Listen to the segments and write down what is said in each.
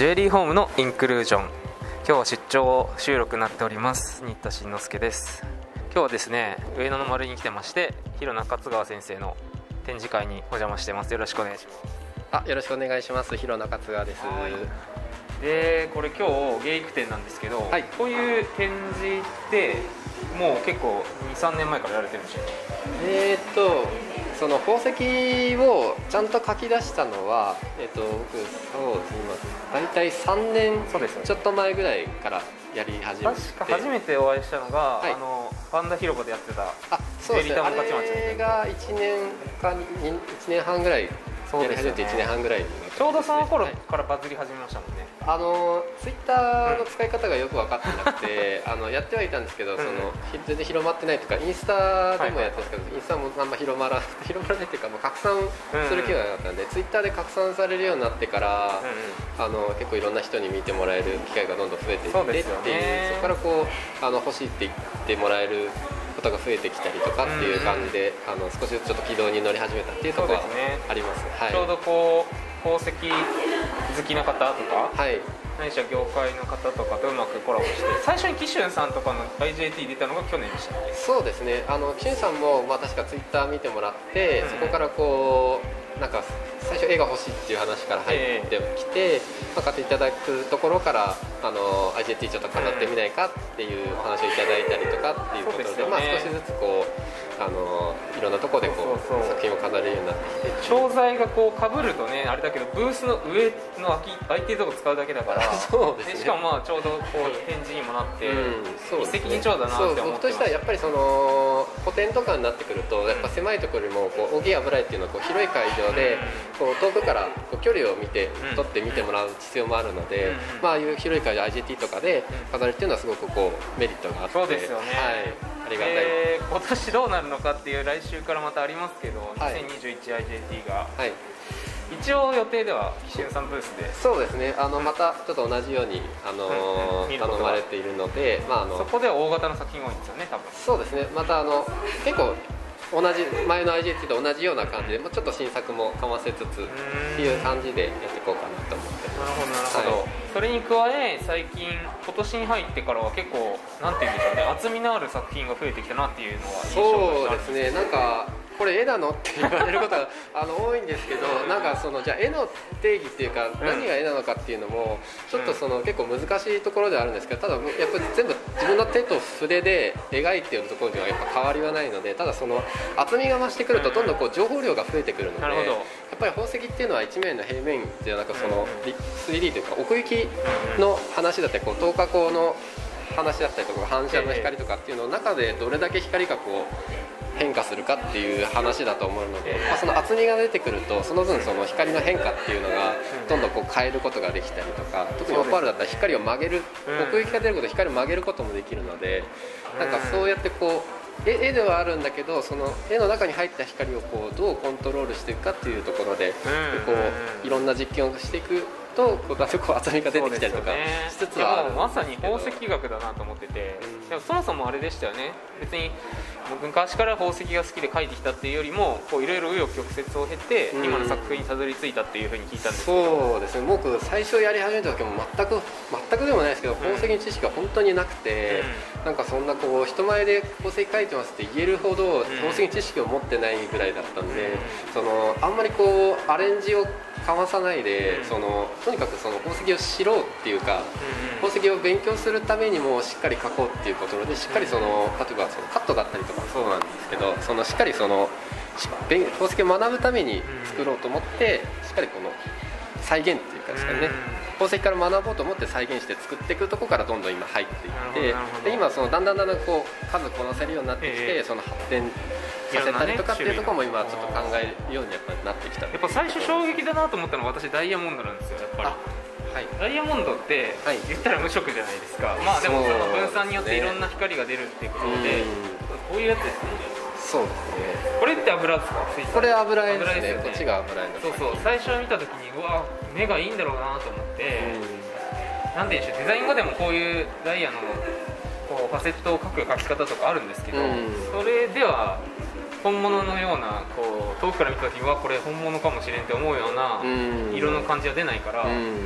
ジュエリーホームのインクルージョン。今日は出張収録になっております。新田慎之介です。今日はですね上野の丸に来てまして広中勝川先生の展示会にお邪魔してます。よろしくお願いします。あよろしくお願いします。広中勝川です。でこれ今日芸育展なんですけど、はい。こういう展示ってもう結構23年前からやられてるんでしょえーっとその宝石をちゃんと書き出したのはえーっと僕そうですね今大体3年そうですちょっと前ぐらいからやり始めて。確か初めてお会いしたのが、はい。あのパンダ広場でやってたあそうですね。あれが1年か1年半ぐらいそうですよね。やり始めて1年半ぐらいになってちょうどその頃はいからバズり始めましたもんね、あのツイッターの使い方がよく分かってなくて、あのやってはいたんですけど、ん。そのひ全然広まってないというかインスタでもやってるんですけど、インスタもあんま広まら 広まらないというか、もう拡散する気がなかったんで、ツイッターで拡散されるようになってから、あの結構いろんな人に見てもらえる機会がどんどん増えていってそうですっていうそこからこうあの欲しいって言ってもらえることが増えてきたりとかっていう感じで、あの少しずつちょっと軌道に乗り始めたっていうところはそうですね。あります。はい。ちょうどこう宝石好きな方とかはい何しろ業界の方とかとうまくコラボして最初に紀春さんとかの IJT 出たのが去年でしたっけ？そうですね。あのキュンさんも、まあ、確かツイッター見てもらって、うん。そこからこうなんか最初絵が欲しいっていう話から入ってきて、まあ、買っていただくところからあの IJT ちょっと飾ってみないかっていうお話をいただいたりとかっていうことでまあ、少しずつこうあのいろんなところでこう作品を飾れるようになってきて。調剤がこうかぶるとねあれだけどブースの上の空き空いてるとこ使うだけだから そうですね。しかもまあちょうどこう展示にもなって、うんそうですね。一石二鳥だなって思っ僕としてはやっぱりその個展とかになってくるとやっぱ狭いところよりもこう大きい油絵っていうのはこう広い会場でこう遠くからこう距離を見てうん。撮って見てもらう必要もあるので、うん。まあああいう広い会場 IGT とかで飾るっていうのはすごくこうメリットがあって。そうですよね。はい、ありがたい、で今年どうなるのかっていう来週からまたありますけど、はい。2021IJT が。はい、一応予定では岸春さんブースで。そうですね。あのまたちょっと同じように、あのうん。うん頼が。まれているので、まあ、あのそこでは大型の作品が多いんですよね多分。そうですね。またあの結構同じ前の IGT と同じような感じで、まあ、ちょっと新作もかませつつっていう感じでやっていこうかなと思ってなるほどなるほど、はい。それに加え最近今年に入ってからは結構なんていうんでしょうね厚みのある作品が増えてきたなっていうのは印象としてあるですねなんかこれ絵なの？って言われることがあの多いんですけどなんかそのじゃあ絵の定義っていうか何が絵なのかっていうのもちょっとその結構難しいところではあるんですけどただやっぱり全部自分の手と筆で描いているところにはやっぱ変わりはないのでただその厚みが増してくるとどんどんこう情報量が増えてくるのでやっぱり宝石っていうのは一面の平面ではなくその 3D というか奥行きの話だったりこう透過光の話だったりとか反射の光とかっていうのの中でどれだけ光がこう変化するかっていう話だと思うので、まあ、その厚みが出てくるとその分その光の変化っていうのがどんどんこう変えることができたりとか特にオパールだったら光を曲げるうん。奥行きが出ることで光を曲げることもできるのでなんかそうやってこう絵絵ではあるんだけどその絵の中に入った光をこうどうコントロールしていくかっていうところでうん。こういろんな実験をしていくとこうだんだんこう厚みが出てきたりとかしつつはまさに宝石学だなと思ってて、うんでもそもそもあれでしたよね。別に僕昔から宝石が好きで描いてきたっていうよりもこういろいろ紆余曲折を経て、うん。今の作品にたどり着いたっていうふうに聞いたんですけど。そうですね。僕最初やり始めた時も全く全くでもないですけど宝石の知識が本当になくて、なんかそんなこう人前で宝石描いてますって言えるほど宝石の知識を持ってないぐらいだったんで、そのあんまりこうアレンジをかまさないで、うん。そのとにかくその宝石を知ろうっていうか、うん宝石を勉強するためにもしっかり描こうっていうことでしっかりその例えばそのカットだったりとかもそうなんですけどそのしっかりその宝石を学ぶために作ろうと思ってしっかりこの再現っていうかですかね、宝石から学ぼうと思って再現して作っていくところからどんどん今入っていってで今そのだんだんだんだんこう数こなせるようになってきて、ええ。その発展させたりとかっていうところも今ちょっと考えるようにやっぱりなってきたやっぱ最初衝撃だなと思ったのは私ダイヤモンドなんですよやっぱり。あはい。ダイヤモンドってはい。言ったら無色じゃないですか、まあでもその分散によっていろんな光が出るっていうことでこういうやつですね。そうですね。これって油ですか？これ油絵です油絵ですよね。ねこっちが油絵のそうそう。最初見た時にうわ目がいいんだろうなと思って、なんていうんでしょう。デザイン画でもこういうダイヤのこうファセットを描く描き方とかあるんですけど、うん。それでは本物のようなこう遠くから見た時にはこれ本物かもしれんって思うようなうん。色の感じは出ないから、うん。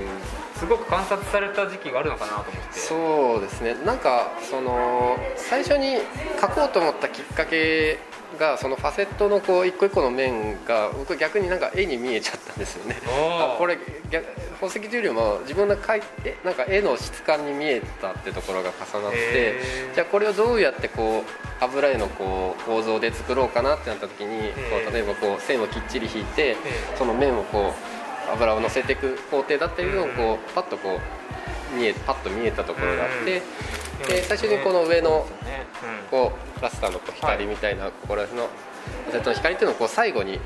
すごく観察された時期があるのかなと思って。そうですね。なんかその最初に描こうと思ったきっかけがそのファセットのこう一個一個の面が僕逆になんか絵に見えちゃったんですよね。あこれ逆宝石というよりも自分の描いてなんか絵の質感に見えたってところが重なってじゃあこれをどうやってこう油絵のこう構造で作ろうかなってなった時にこう例えばこう線をきっちり引いてえその面をこう油を乗せていく工程だっていうのをこうパッとこう見えパッと見えたところがあってうん。で最初にこの上のこうラスターのこう光みたいなここら辺のの光っていうのをこう最後に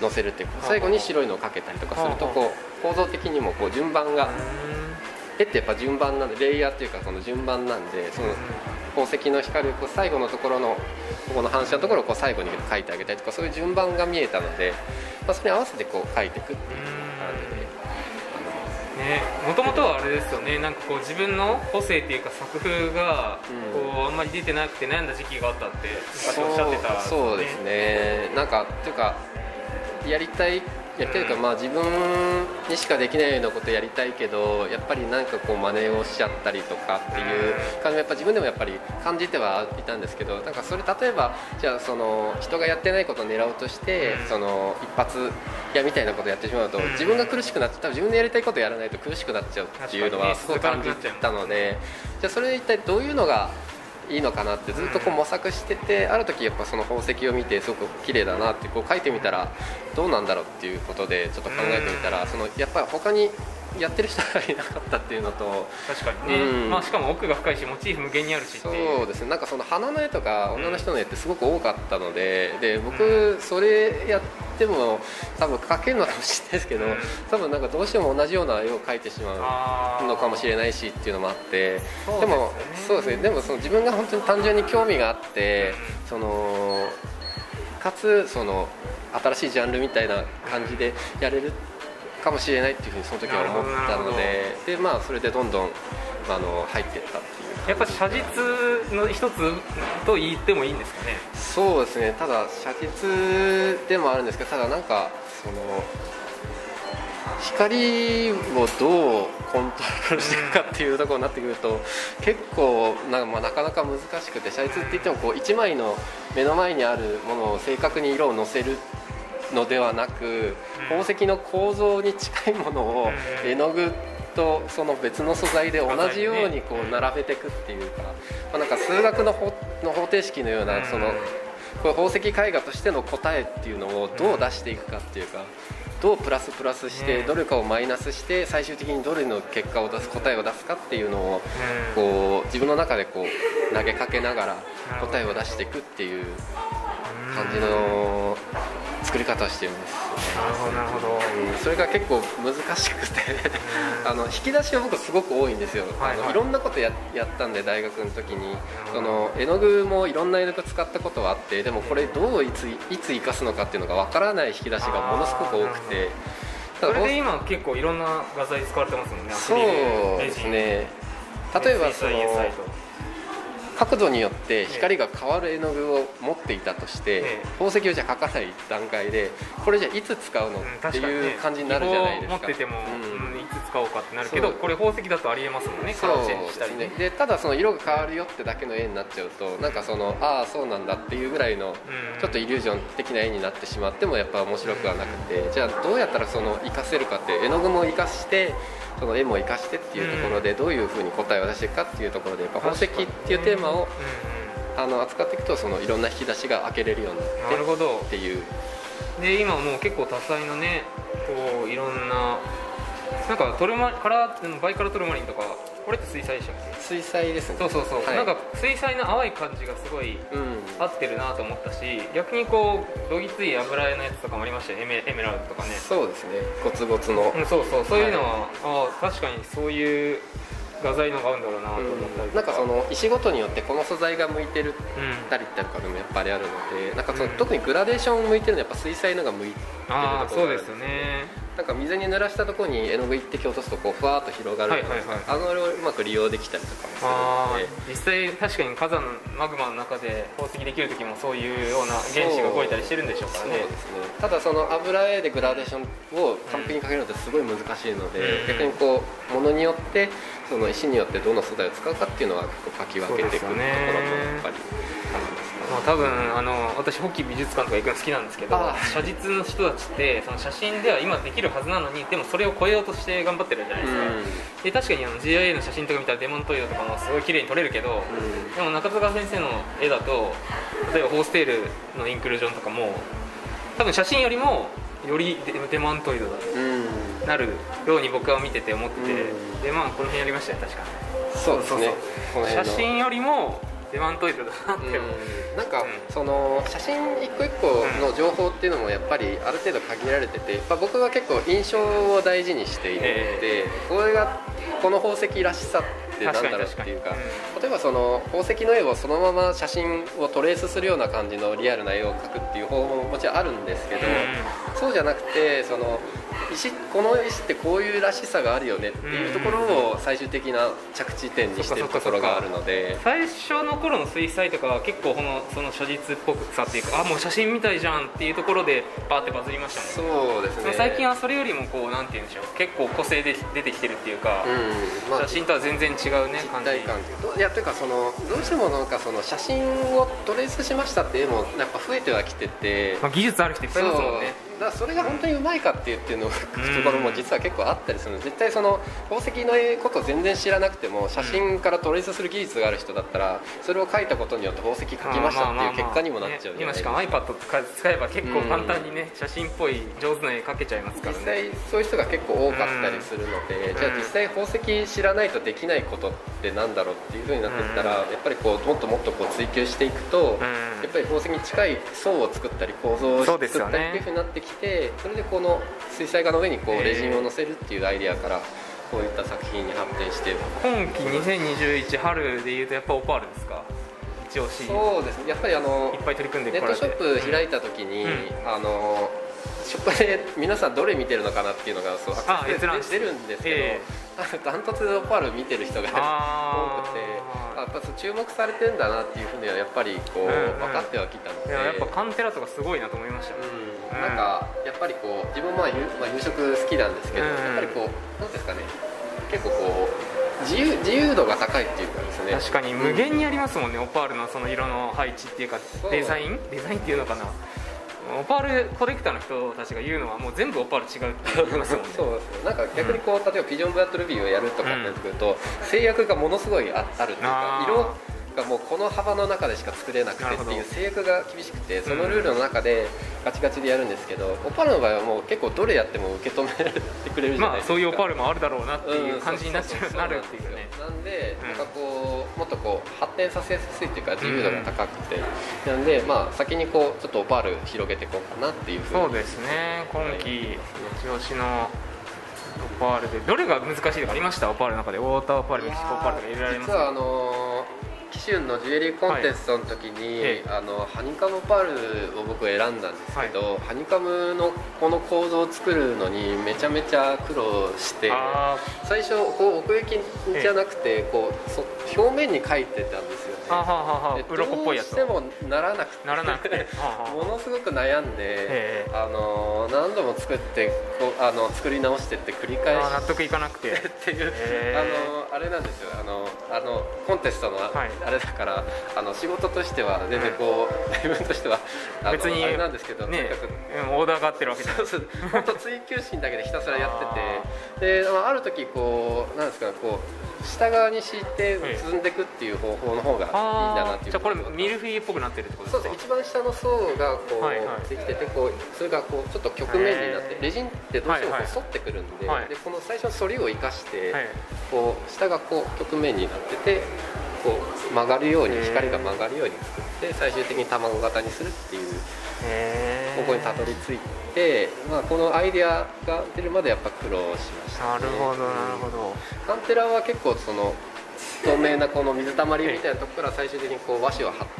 乗せるっていうあ最後に白いのをかけたりとかするとはあこう構造的にもこう順番がうん絵ってやっぱ順番なんでレイヤーっていうかその順番なんでその宝石の光をこう最後のところのここの反射のところをこう最後に書いてあげたりとかそういう順番が見えたので、まあ、それに合わせてこう書いていくっていう感じで。ねもともとはあれですよねなんかこう自分の個性っていうか作風がうんこうあんまり出てなくて悩んだ時期があったって昔おっしゃってたそうそうですねなんかっていうかやりたいやりたいというか、まあ自分にしかできないようなことやりたいけどやっぱりなんかこう真似をしちゃったりとかっていう感じもやっぱ自分でもやっぱり感じてはいたんですけどなんかそれ例えばじゃあその人がやってないことを狙おうとしてうん。その一発やみたいなことやってしまうとうん。自分が苦しくなって多分自分でやりたいことやらないと苦しくなっちゃうっていうのはすごい感じたのでじゃあそれ一体どういうのがいいのかなってずっとこう模索しててある時やっぱその宝石を見てすごく綺麗だなってこう書いてみたらどうなんだろうっていうことでちょっと考えてみたらそのやっぱり他にやってる人がいなかったっていうのと確かにね、うん。まあ、しかも奥が深いしモチーフ無限にあるしってそいう。うですね。なんかその花の絵とか女の人の絵ってすごく多かったのでで僕それやっても多分描けるのかもしれないですけどうん。多分なんかどうしても同じような絵を描いてしまうのかもしれないしっていうのもあってでもそうですね。でもその自分が本当に単純に興味があってそのかつその新しいジャンルみたいな感じでやれるかもしれないっていうふうにその時は思ったのででまあそれでどんどんあの入っていったっていうやっぱ写実の一つと言ってもいいんですかね。そうですね。ただ写実でもあるんですけどただなんかその光をどうコントロールしていくかっていうところになってくると結構な,、まあ、なかなか難しくて写実って言ってもこう1枚の目の前にあるものを正確に色をのせるのではなく宝石の構造に近いものをうん。絵の具とその別の素材で同じようにこう並べていくっていうか、まあ、なんか数学の方の方程式のようなそのこれ宝石絵画としての答えっていうのをどう出していくかっていうかどうプラスプラスしてうん。どれかをマイナスして最終的にどれの結果を出す答えを出すかっていうのをこう自分の中でこう投げかけながら答えを出していくっていう感じの作り方をしてるんです。なるほどなるほど。うんそれが結構難しくて。あの引き出しが僕すごく多いんですよ、はいはい。いろんなことややったんで大学の時に。その絵の具もいろんな絵の具使ったことはあってでもこれどういついつ生かすのかっていうのがわからない引き出しがものすごく多くて。それで今結構いろんな画材使われてますもんねそうですね。例えばその角度によって光が変わる絵の具を持っていたとして、ええ。宝石をじゃ描かない段階でこれじゃあいつ使うの？うんっていう感じになるじゃないですか、持ってても、うん。うんいつ使おうかってなるけどこれ宝石だとありえますもんねカラーチェンジしたりね。ですね。でただその色が変わるよってだけの絵になっちゃうとなんかそのああそうなんだっていうぐらいのうん。ちょっとイリュージョン的な絵になってしまってもやっぱ面白くはなくてじゃあどうやったらその活かせるかって絵の具も活かしてその絵も活かしてっていうところでどういうふうに答えを出していくかっていうところでやっぱ宝石っていうテーマをうんうん。あの扱っていくとそのいろんな引き出しが開けれるようになってなるほど。っていう。で今もう結構多彩なねこういろんななんかトルマカラーバイカラトルマリンとかこれって水彩でしたっけ？水彩ですね。そうそうそう、はい。なんか水彩の淡い感じがすごいうん合ってるなと思ったし逆にこうどぎつい油絵のやつとかもありましたよエメエメラルドとかね。そうですね。ゴツゴツの。うん、そうそう。そういうのは、ああ確かにそういう画材のが合うんだろうなと思ったりとなんかその石ごとによってこの素材が向いてるうんたりとかでもやっぱりあるのでなんかその、うん特にグラデーション向いてるのはやっぱ水彩のが向いてるああところがあるそうですよね。なんか水に濡らしたところに絵の具一滴落とすとこうふわっと広がるはいはいあのをうまく利用できたりとかもあするので。ー実際確かに火山マグマの中で宝石できる時もそういうような原子が動いたりしてるんでしょうからね。そうですね。ただその油絵でグラデーションを完璧に描けるのってすごい難しいので、うん逆にこうものによってその石によってどの素材を使うかっていうのは結構描き分けていくところもやっぱりあるんですね。まあ、多分あの私ホッキー美術館とか行くの好きなんですけどあ写実の人たちってその写真では今できるはずなのにでもそれを超えようとして頑張ってるじゃないですか、で確かにあの GIA の写真とか見たらデモントイドとかもすごい綺麗に撮れるけど、でも中塚先生の絵だと例えばホーステールのインクルージョンとかも多分写真よりもよりデデマントイドだうん、うんなるように僕は見てて思ってて、うん。でまあこの辺やりましたよ確か。そうですね。写真よりもデマントイドだなって思う、うん。なんか、うん。その写真一個一個の情報っていうのもやっぱりある程度限られてて、まあ、僕は結構印象を大事にしているので、これがこの宝石らしさってなんだろうっていうか確かに例えばその宝石の絵をそのまま写真をトレースするような感じのリアルな絵を描くっていう方法ももちろんあるんですけど、そうじゃなくてその石この石ってこういうらしさがあるよねっていうところを最終的な着地点にしてるところがあるので。最初の頃の水彩とかは結構このその写実っぽくさっていうかあもう写真みたいじゃんっていうところでバーってバズりましたもんそうですね。最近はそれよりもこうなんて言うんでしょう。結構個性で出てきてるっていうか、うん。まあ写真とは全然違うね感じ。感っていうといやというかそのどうしてもなんかその写真をトレースしましたっていうのもやっぱ増えてはきてて。まあ、技術ある人いっぱいいますもんねだそれが本当にうまいかって言っていうのところも実は結構あったりするの。で絶対その宝石のこと全然知らなくても写真からトレースする技術がある人だったらそれを書いたことによって宝石描きましたっていう結果にもなっちゃうじゃないですか。ね今しかも iPad 使えば結構簡単にね、写真っぽい上手な絵描けちゃいますからね。実際そういう人が結構多かったりするので、うん。じゃあ実際宝石知らないとできないことってなんだろうっていうふうになっていったら、やっぱりこうもっともっとこう追求していくと、やっぱり宝石に近い層を作ったり構造を作ったりっていうふうになってきてそれでこの水彩画の上にこうレジンを乗せるっていうアイデアからこういった作品に発展して。今季2021春でいうとやっぱオパールですか？一押し。いっそうですね。やっぱりあのぱい取り組んでネットショップ開いたた時に、うん。あのショップで皆さんどれ見てるのかなっていうのがそうあで閲覧出るんですけど、えダントツでオパール見てる人が多くてっぱそう注目されてんだなっていうふうにはやっぱりこう、うんうん。分かってはきたので。いややっぱカンテラとかすごいなと思いました、うん、なんかやっぱりこう自分もまあ夕,、まあ、夕食好きなんですけど、うんやっぱりこうなんですかね。結構こう自由自由度が高いっていうかですね。確かに。無限にありますもんね、オパールのその色の配置っていうかデザイン？デザインっていうのかなオパールコレクターの人たちが言うのはもう全部オパール違うって言いますもんね。そうですねなんか逆にこう例えばピジョンブラッドルビーをやるとかってなってくると、制約がものすごいああるっていうか色がもうこの幅の中でしか作れなくてっていう制約が厳しくてそのルールの中でガチガチでやるんですけど、オパールの場合はもう結構どれやっても受け止めてくれるじゃないですか。まあそういうオパールもあるだろうなっていううん感じになっちゃそうなるっていうね。なんで、うん。なんかこうもっとこう発展させやすいっていうか自由度が高くて、なんでまあ先にこうちょっとオパール広げていこうかなっていうふうにそうですね。今季一押しのオパールでどれが難しいとかありました？オパールの中で。ウォーターオパールメキシコオパールとか入れられます実はあのキシュンのジュエリーコンテストの時に、ええあのハニカムパールを僕選んだんですけど、ハニカムのこの構造を作るのにめちゃめちゃ苦労してあ最初こう奥行きじゃなくてこうそ表面に描いてたんですよでどうしてもならなくて。ならなくて。はあはあ ものすごく悩んで、ええ。あの何度も作ってこうあの作り直してって繰り返し納得いかなくて。っていう、あのあれなんですよ。あのあのコンテストのあはい。れだから、あの仕事としては全然こう、自分としては別にあれなんですけど、ねとにかく。うんオーダーが合ってるわけじゃそうそう。本当追求心だけでひたすらやってて。でまあある時こうなんですかこう下側に敷いて積んでいくっていう方法の方がいいんだなっていう。じゃあこれミルフィーユっぽくなってるってことそうですか？です一番下の層がこう、はいはい。できててこうそれがこうちょっと曲面になってレジンってどうしてもこはいはいう反ってくるんで,、はいでこの最初の反りを生かして、はい。こう下がこう曲面になっててこう曲がるように光が曲がるように作って最終的に卵型にするっていうへここにたどり着いて、まあ、このアイデアが出るまでやっぱ苦労しました、なるほどなるほど。カンテラは結構その透明なこの水たまりみたいなところから最終的にこう和紙を貼って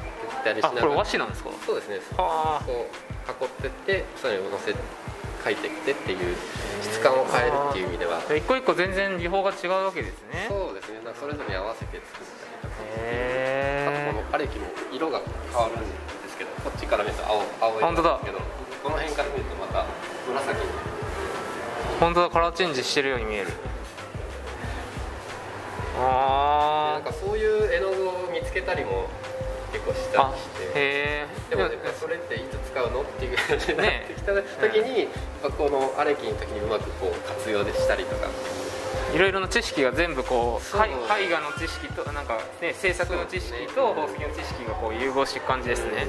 たりしながらあこれ和紙なんですか？そうですね。はこう囲ってってそれを乗せ描いてってっていう質感を変えるっていう意味では。一個一個全然技法が違うわけですね。そうですね。なんかそれぞれに合わせて作ったりとか。へあとこのアレキも色が変わるんですけどこっちから見ると青青色なんですけどこの辺から見るとまた紫に。本当だカラーチェンジしてるように見えるあなんかそういう絵の具を見つけたりも結構したありして。でもねそれっていつ使うのっていう感じになってきた時に、やっぱこのアレキの時にうまくこう活用でしたりとか。いろいろな知識が全部こう絵絵画の知識となんか、ね、制作の知識と宝石の知識がこう融合していく感じですね、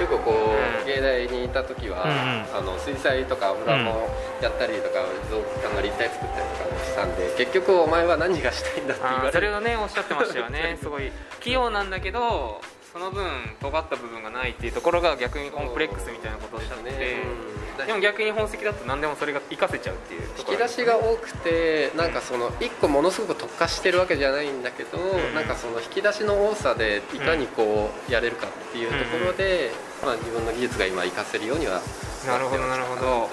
よくこう、うん。芸大にいた時は、あの水彩とか油もやったりとか、造あの立体作ったりとかもしたんで結局お前は何がしたいんだって言わあれそれをねおっしゃってましたよね。すごい器用なんだけどその分尖った部分がないっていうところが逆にコンプレックスみたいなことをおっしゃってて、ね。うんでも逆に本石だと何でもそれが活かせちゃうっていうところ引き出しが多くてなんかその1個ものすごく特化してるわけじゃないんだけど、ん。なんかその引き出しの多さでいかにこうやれるかっていうところで、まあ、自分の技術が今活かせるようにはなるほどなるほど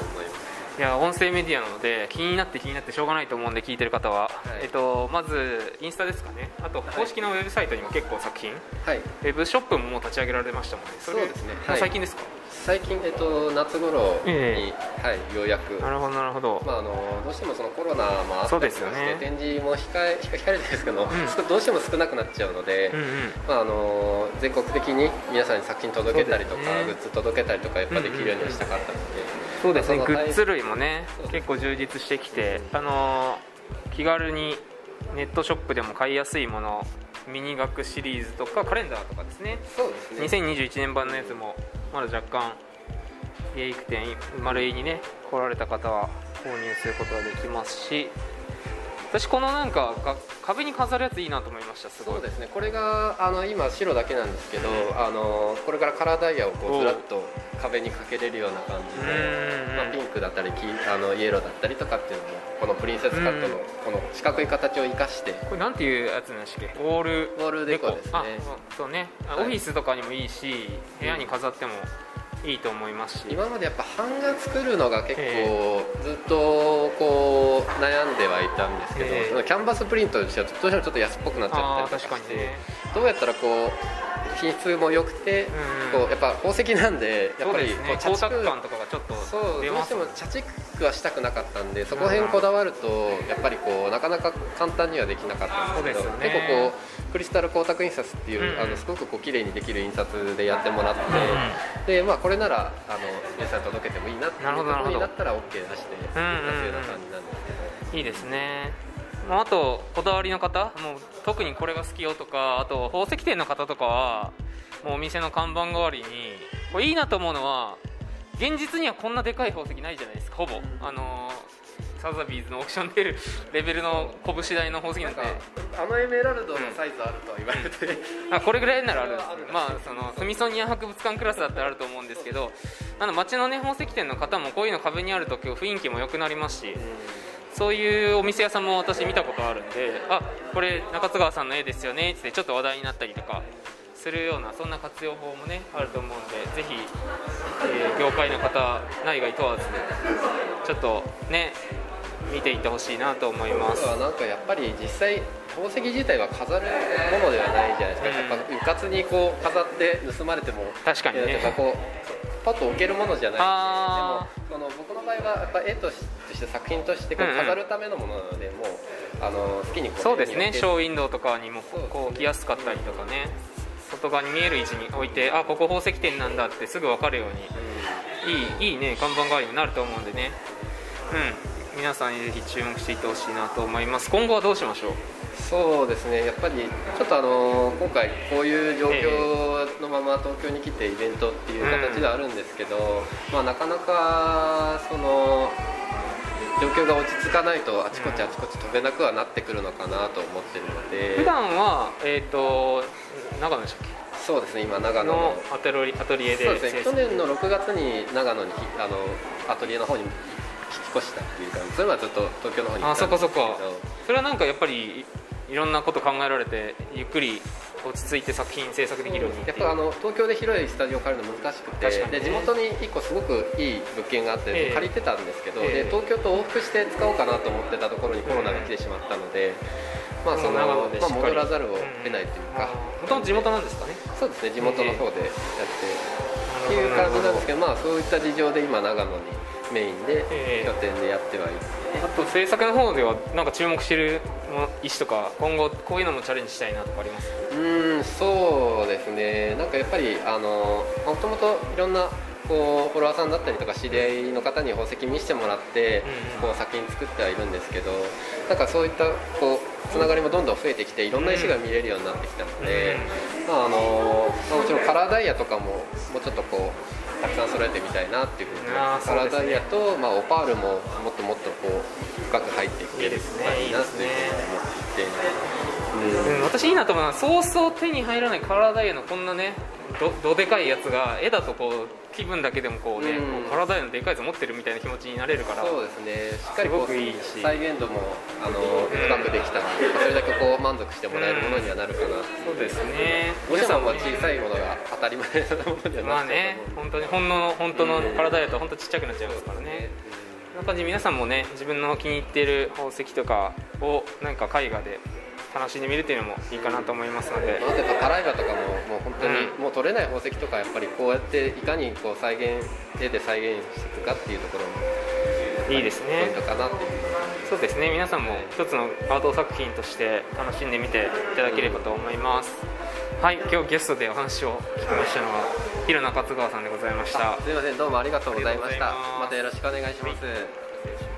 いや音声メディアなので気になって気になってしょうがないと思うんで聞いてる方は、い。えっと、まずインスタですかね。あと公式のウェブサイトにも結構作品、はい。ウェブショップももう立ち上げられましたもんね。れそうですね。はい。最近ですか、最近、えっと、夏頃に、えはい、ようやくなるほどなるほど、まあ、あのどうしてもそのコロナもあったそうりして、ですよね。展示も控え控え控えてですけど、ん。どうしても少なくなっちゃうので、うんうん。まあ、あの全国的に皆さんに作品届けたりとか、ね。グッズ届けたりとかやっぱできるようにはしたかったので、そうですねまあグッズ類もね結構充実してきてあのー気軽にネットショップでも買いやすいものミニ学シリーズとかカレンダーとかですね。そうですね。2021年版のやつもまだ若干家育店丸井にね来られた方は購入することができますし私このなんかが壁に飾るやついいなと思いましたすごい。そうですね。これがあの今白だけなんですけど、あのこれからカラーダイヤをこおう。うずらっと壁にかけれるような感じで、うんまあ、ピンクだったり黄あのイエローだったりとかっていうのもこのプリンセスカットのこの四角い形を生かして。これなんていうやつなんでしたっけ？ウォールウォールデコですね。あそうね、あはい。オフィスとかにもいいし部屋に飾ってもいいと思いますし。今までやっぱ版画作るのが結え構ずっとこう悩んではいたんですけど、ええ。そのキャンバスプリントにしてはどうしてもちょっと安っぽくなっちゃったりとかして、ね。どうやったらこう品質も良くて、うん。こうやっぱ宝石なんでやっぱりこうね光沢感とかがちょっとそうどうしても茶畜はしたくなかったんでそこら辺こだわるとやっぱりこうなかなか簡単にはできなかったんですけどね。結構こうクリスタル光沢印刷っていう、うんあのすごくこう綺麗にできる印刷でやってもらって、でまあこれならあの皆さんに届けてもいいなっていうところになったら OK 出して出すような感じなんで。すけど。いいですね。まああとこだわりの方？もう特にこれが好きよとかあと宝石店の方とかはもうお店の看板代わりにこれいいなと思うのは現実にはこんなでかい宝石ないじゃないですかほぼ。あのサザビーズのオークションで出る レベルの拳大の宝石なんて。なんかあのエメラルドのサイズあるとは言われて、あこれぐらいならあるんです。まあそのスミソニアン博物館クラスだったらあると思うんですけどあの街のね宝石店の方もこういうの壁にあると今日雰囲気も良くなりますしそういうお店屋さんも私見たことあるんであこれ中津川さんの絵ですよねってちょっと話題になったりとかするようなそんな活用法もねあると思うんでぜひ、えー業界の方内外問わずちょっとね見ていってほしいなと思います。なんかやっぱり実際宝石自体は飾るものではないじゃないですか、うん。やっぱうかつにこう飾って盗まれても確かにね。こうパッと置けるものじゃないででもその僕の場合はやっぱ絵として作品としてこううんうん。飾るためのものなので、もうあの好きにこうそうですね。ショーウィンドウとかにもこう置きやすかったりとかね。外側に見える位置に置いてあここ宝石店なんだってすぐ分かるように。いいいいね看板代わりになると思うんでね。うん。皆さんにぜひ注目していってほしいなと思います。今後はどうしましょう？そうですね。やっぱりちょっとあの今回こういう状況のまま東京に来てイベントっていう形ではあるんですけど、まあ、なかなかその状況が落ち着かないとあちこちあちこち飛べなくはなってくるのかなと思ってるので。普段はえっ、と長野でしたっそうですね今長け野の。のアトリエアトリエでそうですね去年の6月に長野にひあのアトリエの方に引っ越したっていうかそれはずっと東京の方にいたんですけど。あそっかそっか。それはなんかやっぱりいろんなこと考えられてゆっくり落ち着いて作品制作できるようにやっぱあの東京で広いスタジオを借りるの難しくて、ね。で地元に1個すごくいい物件があって、ええ。借りてたんですけど、ええ。で東京と往復して使おうかなと思ってたところにコロナが来てしまったので、まあそのまあ、戻らざるを得ないというか、もともと地元なんですかね？そうですね地元の方でやって、っていう感じなんですけど、まあ、そういった事情で今長野にメインでええ。拠点でやってはいる、あと制作の方ではなんか注目してる石とか今後こういうのもチャレンジしたいなとかあります？うーんそうですね。なんかやっぱりあのもともといろんなこうフォロワーさんだったりとか知り合いの方に宝石見せてもらって、うんこう作品作ってはいるんですけどなんかそういったこうつながりもどんどん増えてきていろんな石が見れるようになってきたので、まああのまあ、もちろんカラーダイヤとかももうちょっとこうたくさん揃えてみたいなっていうふうにあーカラーダイヤそと、まあ、オパールももっともっとこう深く入っていけるいいなっていうふうに思っていて。うんうん、私いいなと思うのはそうそう手に入らないカラーダイヤのこんなねどどでかいやつが絵だとこう気分だけでもこうね、うん。こうカラーダイヤのでかいやつ持ってるみたいな気持ちになれるからそうですね。しっかりこう再現度もあの深くできたらそれだけこう満足してもらえるものにはなるかなそうですね。皆さんはも小さいものが当たり前なものにはまあなっちゃね本当にほんの本当のカラーダイヤと本当ちっちゃくなっちゃいますからね。ねこんな感じで皆さんもね自分の気に入っている宝石とかをなんか絵画で楽しんでみるっていうのもいいかなと思いますので、まあ、あとやっぱカラー画とかももう本当に、うん。もう取れない宝石とかやっぱりこうやっていかにこう再現絵で再現していくかっていうところもいいですポインねトかなっていう。そうですね。皆さんも一つのアート作品として楽しんでみていただければと思います。はい今日ゲストでお話を聞きましたのは広中勝川さんでございました。すいません。どうもありがとうございました。またよろしくお願いします、失礼します